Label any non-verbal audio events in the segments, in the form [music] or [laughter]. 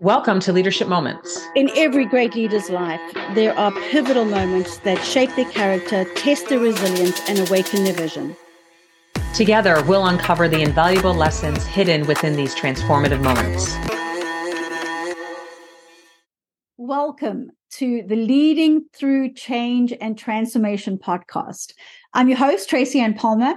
Welcome to Leadership Moments. In every great leader's life, there are pivotal moments that shape their character, test their resilience, and awaken their vision. Together, we'll uncover the invaluable lessons hidden within these transformative moments. Welcome to the Leading Through Change and Transformation podcast. I'm your host, Tracy Ann Palmer,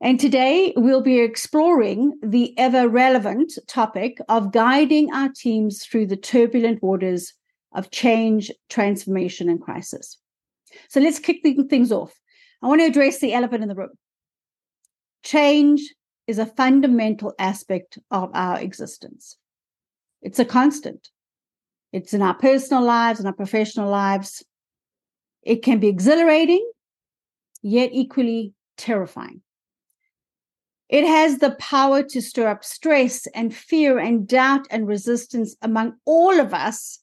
and today we'll be exploring the ever relevant topic of guiding our teams through the turbulent waters of change, transformation, and crisis. So let's kick things off. I want to address the elephant in the room. Change is a fundamental aspect of our existence. It's a constant. It's in our personal lives and our professional lives. It can be exhilarating, yet equally terrifying. It has the power to stir up stress and fear and doubt and resistance among all of us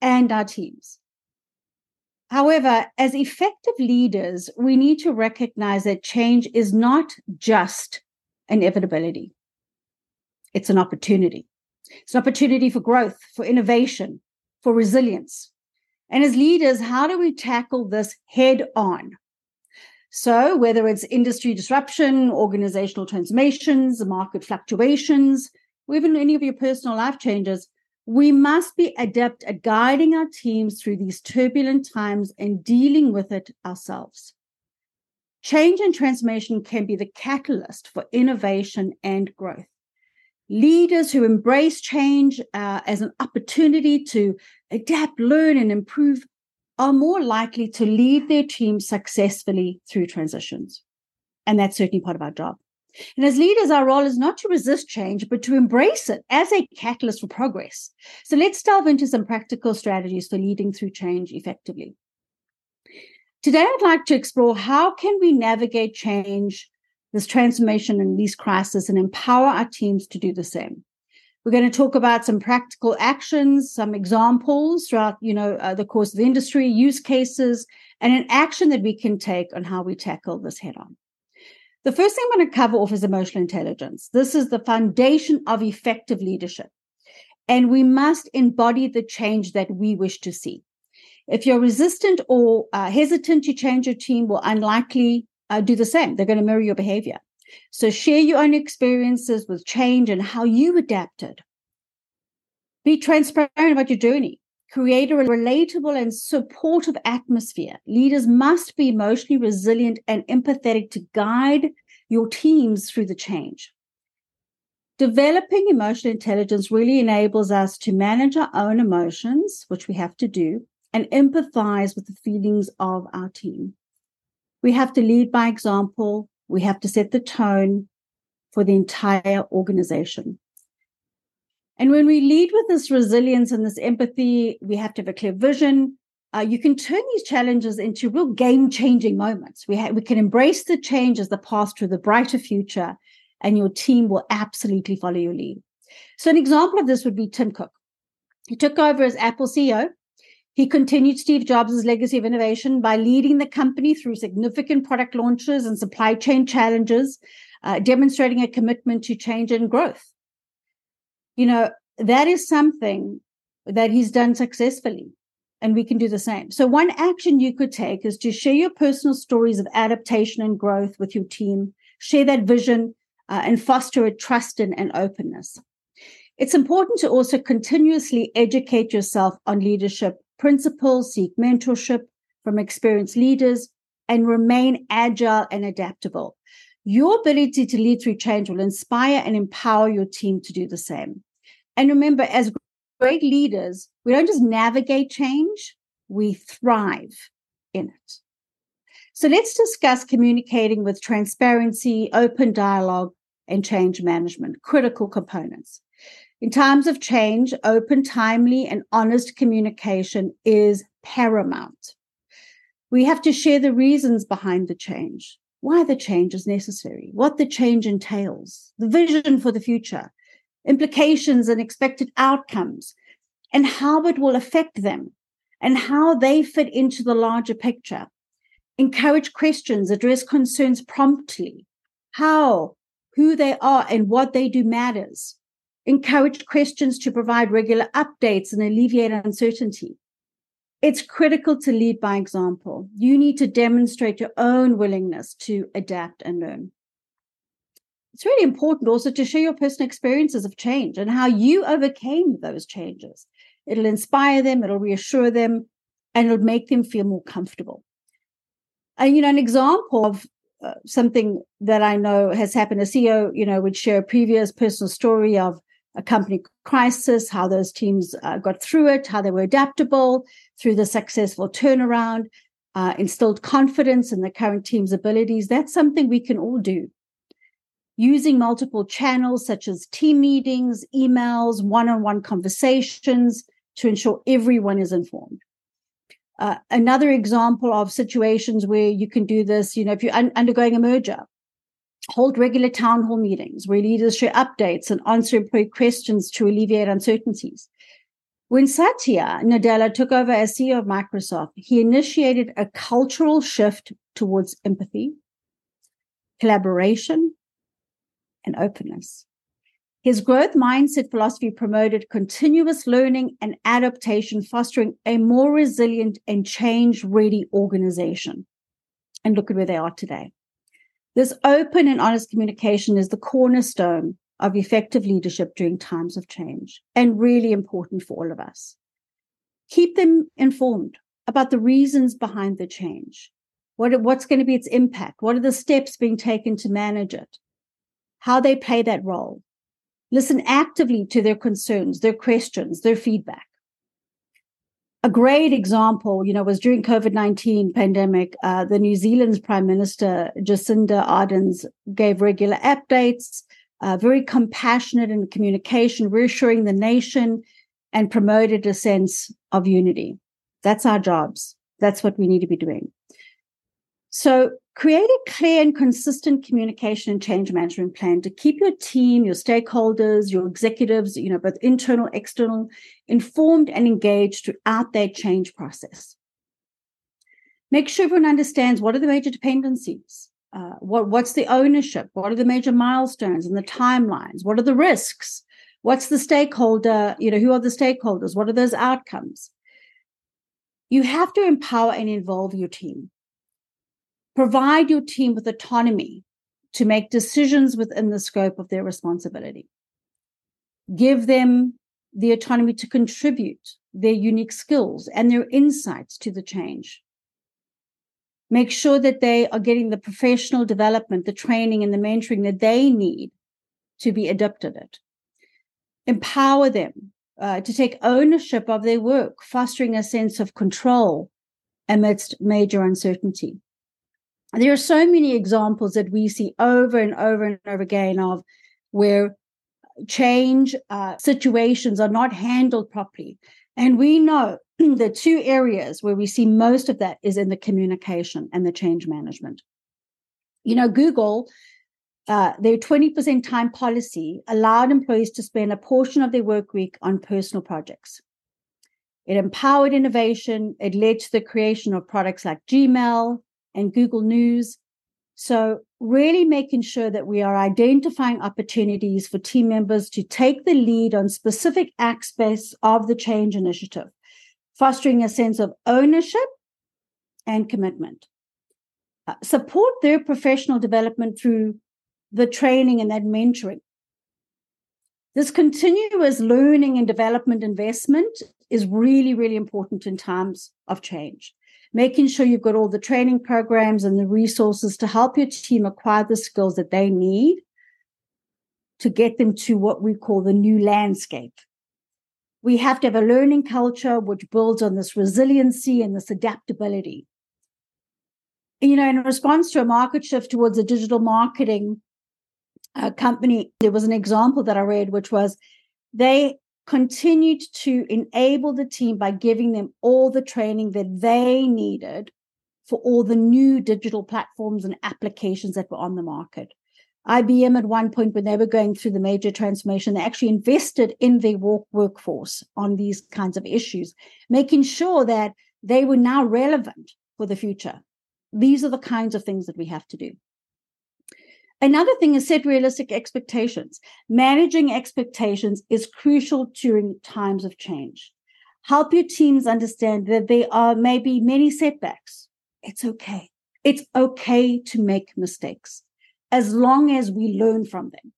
and our teams. However, as effective leaders, we need to recognize that change is not just inevitability, it's an opportunity. It's an opportunity for growth, for innovation, for resilience. And as leaders, how do we tackle this head on? So, whether it's industry disruption, organizational transformations, market fluctuations, or even any of your personal life changes, we must be adept at guiding our teams through these turbulent times and dealing with it ourselves. Change and transformation can be the catalyst for innovation and growth. Leaders who embrace change uh, as an opportunity to adapt, learn, and improve are more likely to lead their team successfully through transitions. And that's certainly part of our job. And as leaders, our role is not to resist change, but to embrace it as a catalyst for progress. So let's delve into some practical strategies for leading through change effectively. Today, I'd like to explore how can we navigate change, this transformation and these crises, and empower our teams to do the same. We're going to talk about some practical actions, some examples throughout, you know, uh, the course of the industry, use cases, and an action that we can take on how we tackle this head on. The first thing I'm going to cover off is emotional intelligence. This is the foundation of effective leadership. And we must embody the change that we wish to see. If you're resistant or uh, hesitant to change your team, will unlikely uh, do the same. They're going to mirror your behavior. So share your own experiences with change and how you adapted. Be transparent about your journey. Create a relatable and supportive atmosphere. Leaders must be emotionally resilient and empathetic to guide your teams through the change. Developing emotional intelligence really enables us to manage our own emotions, which we have to do, and empathize with the feelings of our team. We have to lead by example, we have to set the tone for the entire organization. And when we lead with this resilience and this empathy, we have to have a clear vision. Uh, you can turn these challenges into real game changing moments. We, ha- we can embrace the change as the path to the brighter future, and your team will absolutely follow your lead. So, an example of this would be Tim Cook. He took over as Apple CEO he continued Steve Jobs' legacy of innovation by leading the company through significant product launches and supply chain challenges, uh, demonstrating a commitment to change and growth. You know, that is something that he's done successfully, and we can do the same. So, one action you could take is to share your personal stories of adaptation and growth with your team, share that vision, uh, and foster a trust and, and openness. It's important to also continuously educate yourself on leadership principles, seek mentorship from experienced leaders, and remain agile and adaptable. Your ability to lead through change will inspire and empower your team to do the same. And remember, as great leaders, we don't just navigate change, we thrive in it. So let's discuss communicating with transparency, open dialogue, and change management, critical components. In times of change, open, timely, and honest communication is paramount. We have to share the reasons behind the change, why the change is necessary, what the change entails, the vision for the future, implications and expected outcomes, and how it will affect them, and how they fit into the larger picture. encourage questions, address concerns promptly. How, who they are, and what they do matters. Encourage questions to provide regular updates and alleviate uncertainty. It's critical to lead by example. You need to demonstrate your own willingness to adapt and learn. It's really important also to share your personal experiences of change and how you overcame those changes. It'll inspire them, it'll reassure them, and it'll make them feel more comfortable. And, you know, an example of uh, something that I know has happened, a CEO, you know, would share a previous personal story of a company crisis, how those teams uh, got through it, how they were adaptable through the successful turnaround, uh, instilled confidence in the current team's abilities. That's something we can all do. Using multiple channels such as team meetings, emails, one on one conversations to ensure everyone is informed. Uh, another example of situations where you can do this, you know, if you're un- undergoing a merger, hold regular town hall meetings where leaders share updates and answer employee questions to alleviate uncertainties. When Satya Nadella took over as CEO of Microsoft, he initiated a cultural shift towards empathy, collaboration, and openness. His growth mindset philosophy promoted continuous learning and adaptation, fostering a more resilient and change ready organization. And look at where they are today. This open and honest communication is the cornerstone of effective leadership during times of change and really important for all of us. Keep them informed about the reasons behind the change. What, what's going to be its impact? What are the steps being taken to manage it? How they play that role. Listen actively to their concerns, their questions, their feedback a great example, you know, was during COVID-19 pandemic, uh, the New Zealand's Prime Minister, Jacinda Ardern, gave regular updates, uh, very compassionate in communication, reassuring the nation and promoted a sense of unity. That's our jobs. That's what we need to be doing. So create a clear and consistent communication and change management plan to keep your team, your stakeholders, your executives, you know, both internal, external, informed and engaged throughout their change process. Make sure everyone understands what are the major dependencies, uh, what, what's the ownership, what are the major milestones and the timelines, what are the risks, what's the stakeholder, you know, who are the stakeholders, what are those outcomes. You have to empower and involve your team Provide your team with autonomy to make decisions within the scope of their responsibility. Give them the autonomy to contribute their unique skills and their insights to the change. Make sure that they are getting the professional development, the training, and the mentoring that they need to be adept at it. Empower them uh, to take ownership of their work, fostering a sense of control amidst major uncertainty there are so many examples that we see over and over and over again of where change uh, situations are not handled properly. And we know [clears throat] the two areas where we see most of that is in the communication and the change management. You know, Google, uh, their 20% time policy allowed employees to spend a portion of their work week on personal projects. It empowered innovation. It led to the creation of products like Gmail, and Google News. So, really making sure that we are identifying opportunities for team members to take the lead on specific aspects of the change initiative, fostering a sense of ownership and commitment. Uh, support their professional development through the training and that mentoring. This continuous learning and development investment is really, really important in times of change making sure you've got all the training programs and the resources to help your team acquire the skills that they need to get them to what we call the new landscape. We have to have a learning culture which builds on this resiliency and this adaptability. You know, in response to a market shift towards a digital marketing uh, company, there was an example that I read, which was they continued to enable the team by giving them all the training that they needed for all the new digital platforms and applications that were on the market. IBM at one point, when they were going through the major transformation, they actually invested in their work workforce on these kinds of issues, making sure that they were now relevant for the future. These are the kinds of things that we have to do. Another thing is set realistic expectations. Managing expectations is crucial during times of change. Help your teams understand that there are maybe many setbacks. It's okay. It's okay to make mistakes as long as we learn from them.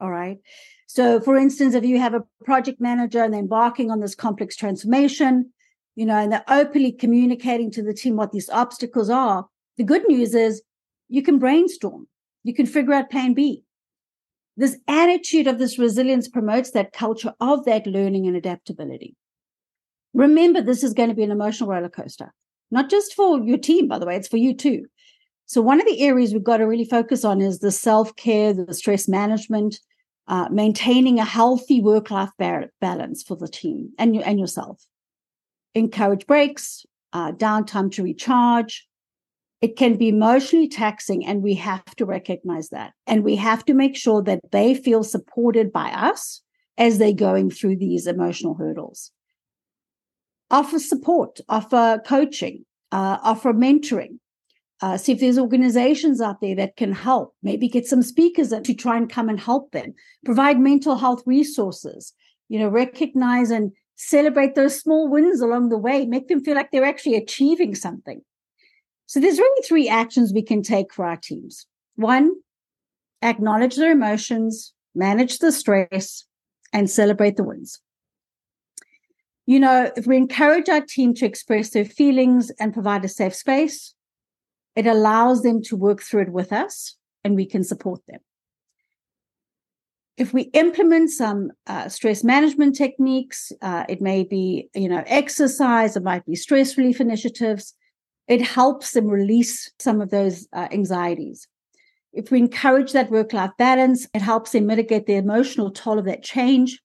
All right. So, for instance, if you have a project manager and they're embarking on this complex transformation, you know, and they're openly communicating to the team what these obstacles are, the good news is you can brainstorm, you can figure out plan B. This attitude of this resilience promotes that culture of that learning and adaptability. Remember, this is going to be an emotional roller coaster, not just for your team, by the way, it's for you too. So, one of the areas we've got to really focus on is the self care, the stress management, uh, maintaining a healthy work life balance for the team and, you, and yourself. Encourage breaks, uh, downtime to recharge. It can be emotionally taxing, and we have to recognize that. And we have to make sure that they feel supported by us as they're going through these emotional hurdles. Offer support, offer coaching, uh, offer mentoring uh, see if there's organizations out there that can help. Maybe get some speakers to try and come and help them. Provide mental health resources. You know, recognize and celebrate those small wins along the way. Make them feel like they're actually achieving something. So there's really three actions we can take for our teams. One, acknowledge their emotions, manage the stress, and celebrate the wins. You know, if we encourage our team to express their feelings and provide a safe space, it allows them to work through it with us and we can support them. If we implement some uh, stress management techniques, uh, it may be, you know, exercise, it might be stress relief initiatives. It helps them release some of those uh, anxieties. If we encourage that work life balance, it helps them mitigate the emotional toll of that change.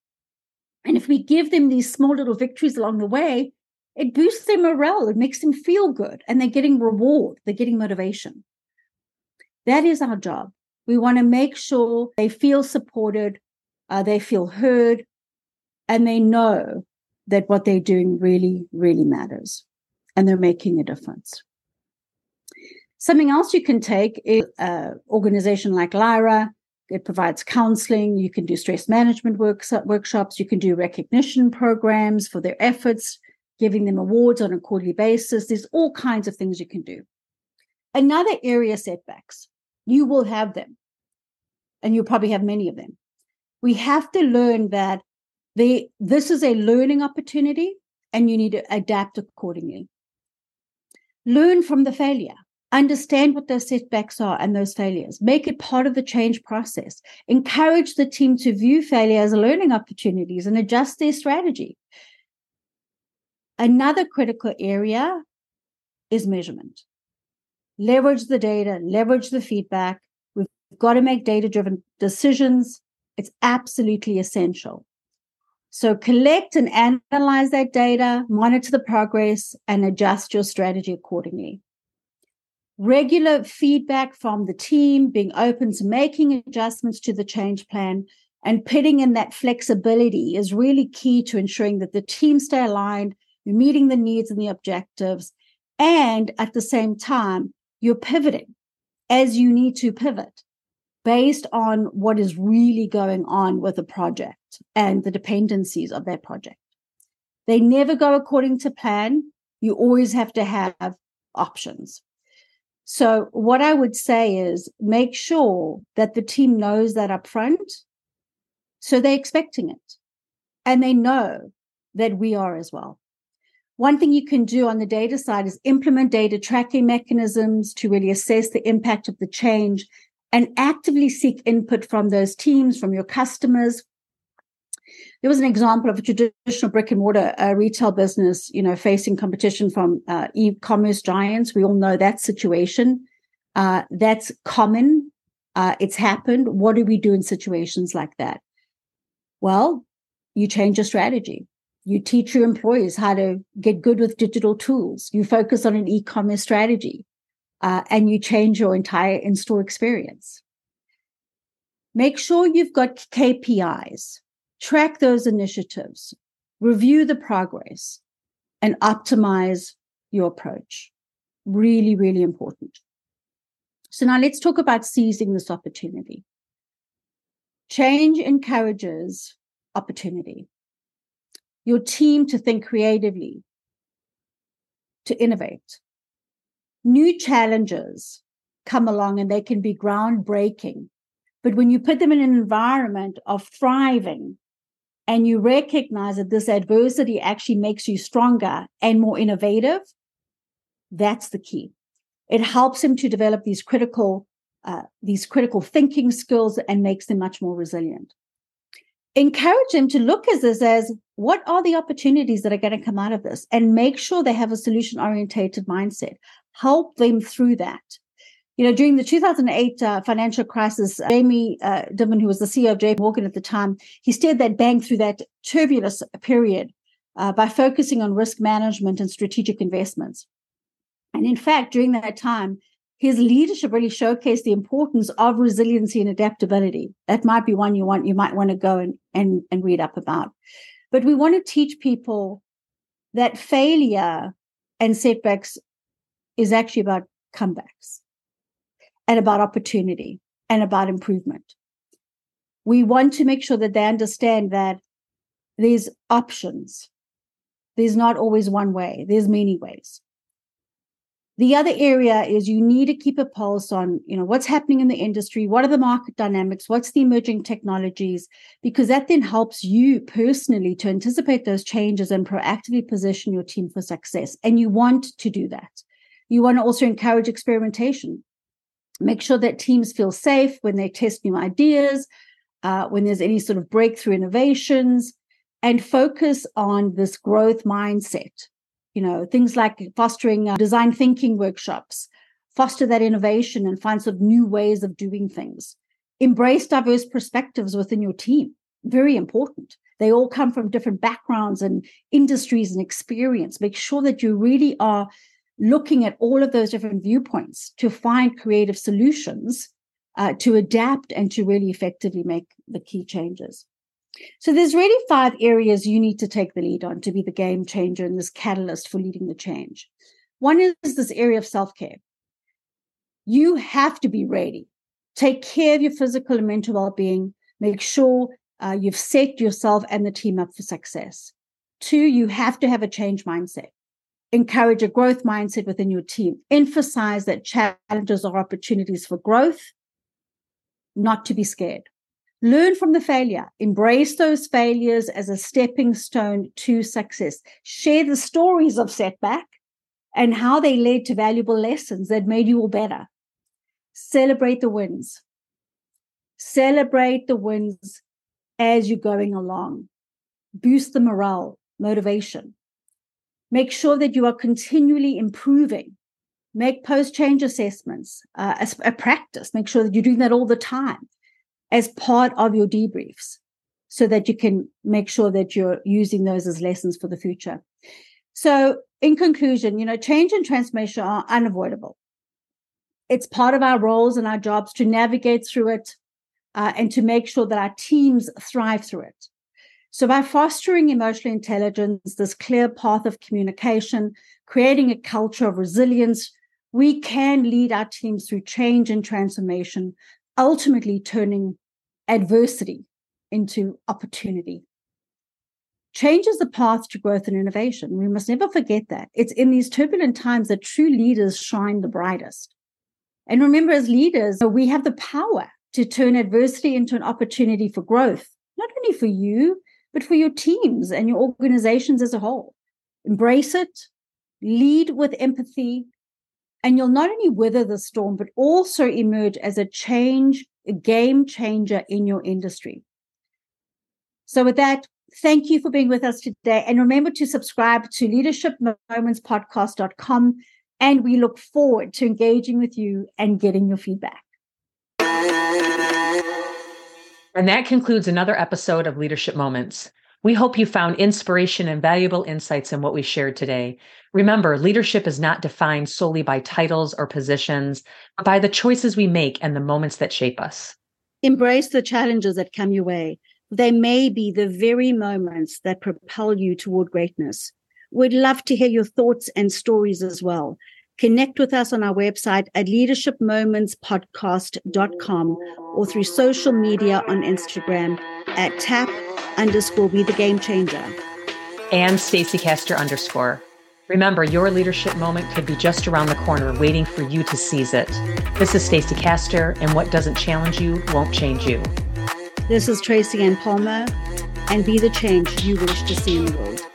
And if we give them these small little victories along the way, it boosts their morale, it makes them feel good, and they're getting reward, they're getting motivation. That is our job. We want to make sure they feel supported, uh, they feel heard, and they know that what they're doing really, really matters and they're making a difference. Something else you can take is an organization like Lyra. It provides counseling. You can do stress management works, workshops. You can do recognition programs for their efforts giving them awards on a quarterly basis. There's all kinds of things you can do. Another area setbacks. You will have them, and you'll probably have many of them. We have to learn that they, this is a learning opportunity and you need to adapt accordingly. Learn from the failure. Understand what those setbacks are and those failures. Make it part of the change process. Encourage the team to view failure as learning opportunities and adjust their strategy. Another critical area is measurement. Leverage the data, leverage the feedback. We've got to make data driven decisions. It's absolutely essential. So collect and analyze that data, monitor the progress, and adjust your strategy accordingly. Regular feedback from the team, being open to making adjustments to the change plan, and putting in that flexibility is really key to ensuring that the team stay aligned you're meeting the needs and the objectives. And at the same time, you're pivoting as you need to pivot based on what is really going on with the project and the dependencies of that project. They never go according to plan. You always have to have options. So, what I would say is make sure that the team knows that up front. So they're expecting it and they know that we are as well. One thing you can do on the data side is implement data tracking mechanisms to really assess the impact of the change and actively seek input from those teams, from your customers. There was an example of a traditional brick and mortar uh, retail business, you know, facing competition from uh, e-commerce giants. We all know that situation. Uh, that's common. Uh, it's happened. What do we do in situations like that? Well, you change your strategy. You teach your employees how to get good with digital tools. You focus on an e-commerce strategy uh, and you change your entire in-store experience. Make sure you've got KPIs, track those initiatives, review the progress and optimize your approach. Really, really important. So now let's talk about seizing this opportunity. Change encourages opportunity. Your team to think creatively, to innovate. New challenges come along and they can be groundbreaking. But when you put them in an environment of thriving and you recognize that this adversity actually makes you stronger and more innovative, that's the key. It helps them to develop these critical, uh, these critical thinking skills and makes them much more resilient. Encourage them to look at this as what are the opportunities that are going to come out of this and make sure they have a solution orientated mindset. Help them through that. You know, during the 2008 uh, financial crisis, Jamie uh, Dimon, who was the CEO of JP Morgan at the time, he steered that bank through that turbulent period uh, by focusing on risk management and strategic investments. And in fact, during that time, his leadership really showcased the importance of resiliency and adaptability. That might be one you want, you might want to go and, and, and read up about. But we want to teach people that failure and setbacks is actually about comebacks and about opportunity and about improvement. We want to make sure that they understand that there's options. There's not always one way, there's many ways. The other area is you need to keep a pulse on, you know, what's happening in the industry, what are the market dynamics, what's the emerging technologies, because that then helps you personally to anticipate those changes and proactively position your team for success. And you want to do that. You want to also encourage experimentation. Make sure that teams feel safe when they test new ideas, uh, when there's any sort of breakthrough innovations, and focus on this growth mindset. You know things like fostering uh, design thinking workshops. Foster that innovation and find sort of new ways of doing things. Embrace diverse perspectives within your team. Very important. They all come from different backgrounds and industries and experience. Make sure that you really are looking at all of those different viewpoints to find creative solutions uh, to adapt and to really effectively make the key changes so there's really five areas you need to take the lead on to be the game changer and this catalyst for leading the change. One is this area of self-care. You have to be ready. Take care of your physical and mental well-being. Make sure uh, you've set yourself and the team up for success. Two, you have to have a change mindset. Encourage a growth mindset within your team. Emphasize that challenges are opportunities for growth, not to be scared. Learn from the failure. Embrace those failures as a stepping stone to success. Share the stories of setback and how they led to valuable lessons that made you all better. Celebrate the wins. Celebrate the wins as you're going along. Boost the morale, motivation. Make sure that you are continually improving. Make post change assessments uh, a, a practice. Make sure that you're doing that all the time as part of your debriefs so that you can make sure that you're using those as lessons for the future. So, in conclusion, you know, change and transformation are unavoidable. It's part of our roles and our jobs to navigate through it uh, and to make sure that our teams thrive through it. So, by fostering emotional intelligence, this clear path of communication, creating a culture of resilience, we can lead our teams through change and transformation ultimately turning adversity into opportunity. Change is the path to growth and innovation. We must never forget that. It's in these turbulent times that true leaders shine the brightest. And remember, as leaders, we have the power to turn adversity into an opportunity for growth, not only for you, but for your teams and your organizations as a whole. Embrace it, lead with empathy, and you'll not only weather the storm, but also emerge as a change, a game changer in your industry. So, with that, thank you for being with us today. And remember to subscribe to leadershipmomentspodcast.com. And we look forward to engaging with you and getting your feedback. And that concludes another episode of Leadership Moments. We hope you found inspiration and valuable insights in what we shared today. Remember, leadership is not defined solely by titles or positions, but by the choices we make and the moments that shape us. Embrace the challenges that come your way. They may be the very moments that propel you toward greatness. We'd love to hear your thoughts and stories as well. Connect with us on our website at leadershipmomentspodcast.com or through social media on Instagram at tap underscore be the game changer. And Stacey Caster underscore. Remember, your leadership moment could be just around the corner, waiting for you to seize it. This is Stacey Caster, and what doesn't challenge you won't change you. This is Tracy Ann Palmer, and be the change you wish to see in the world.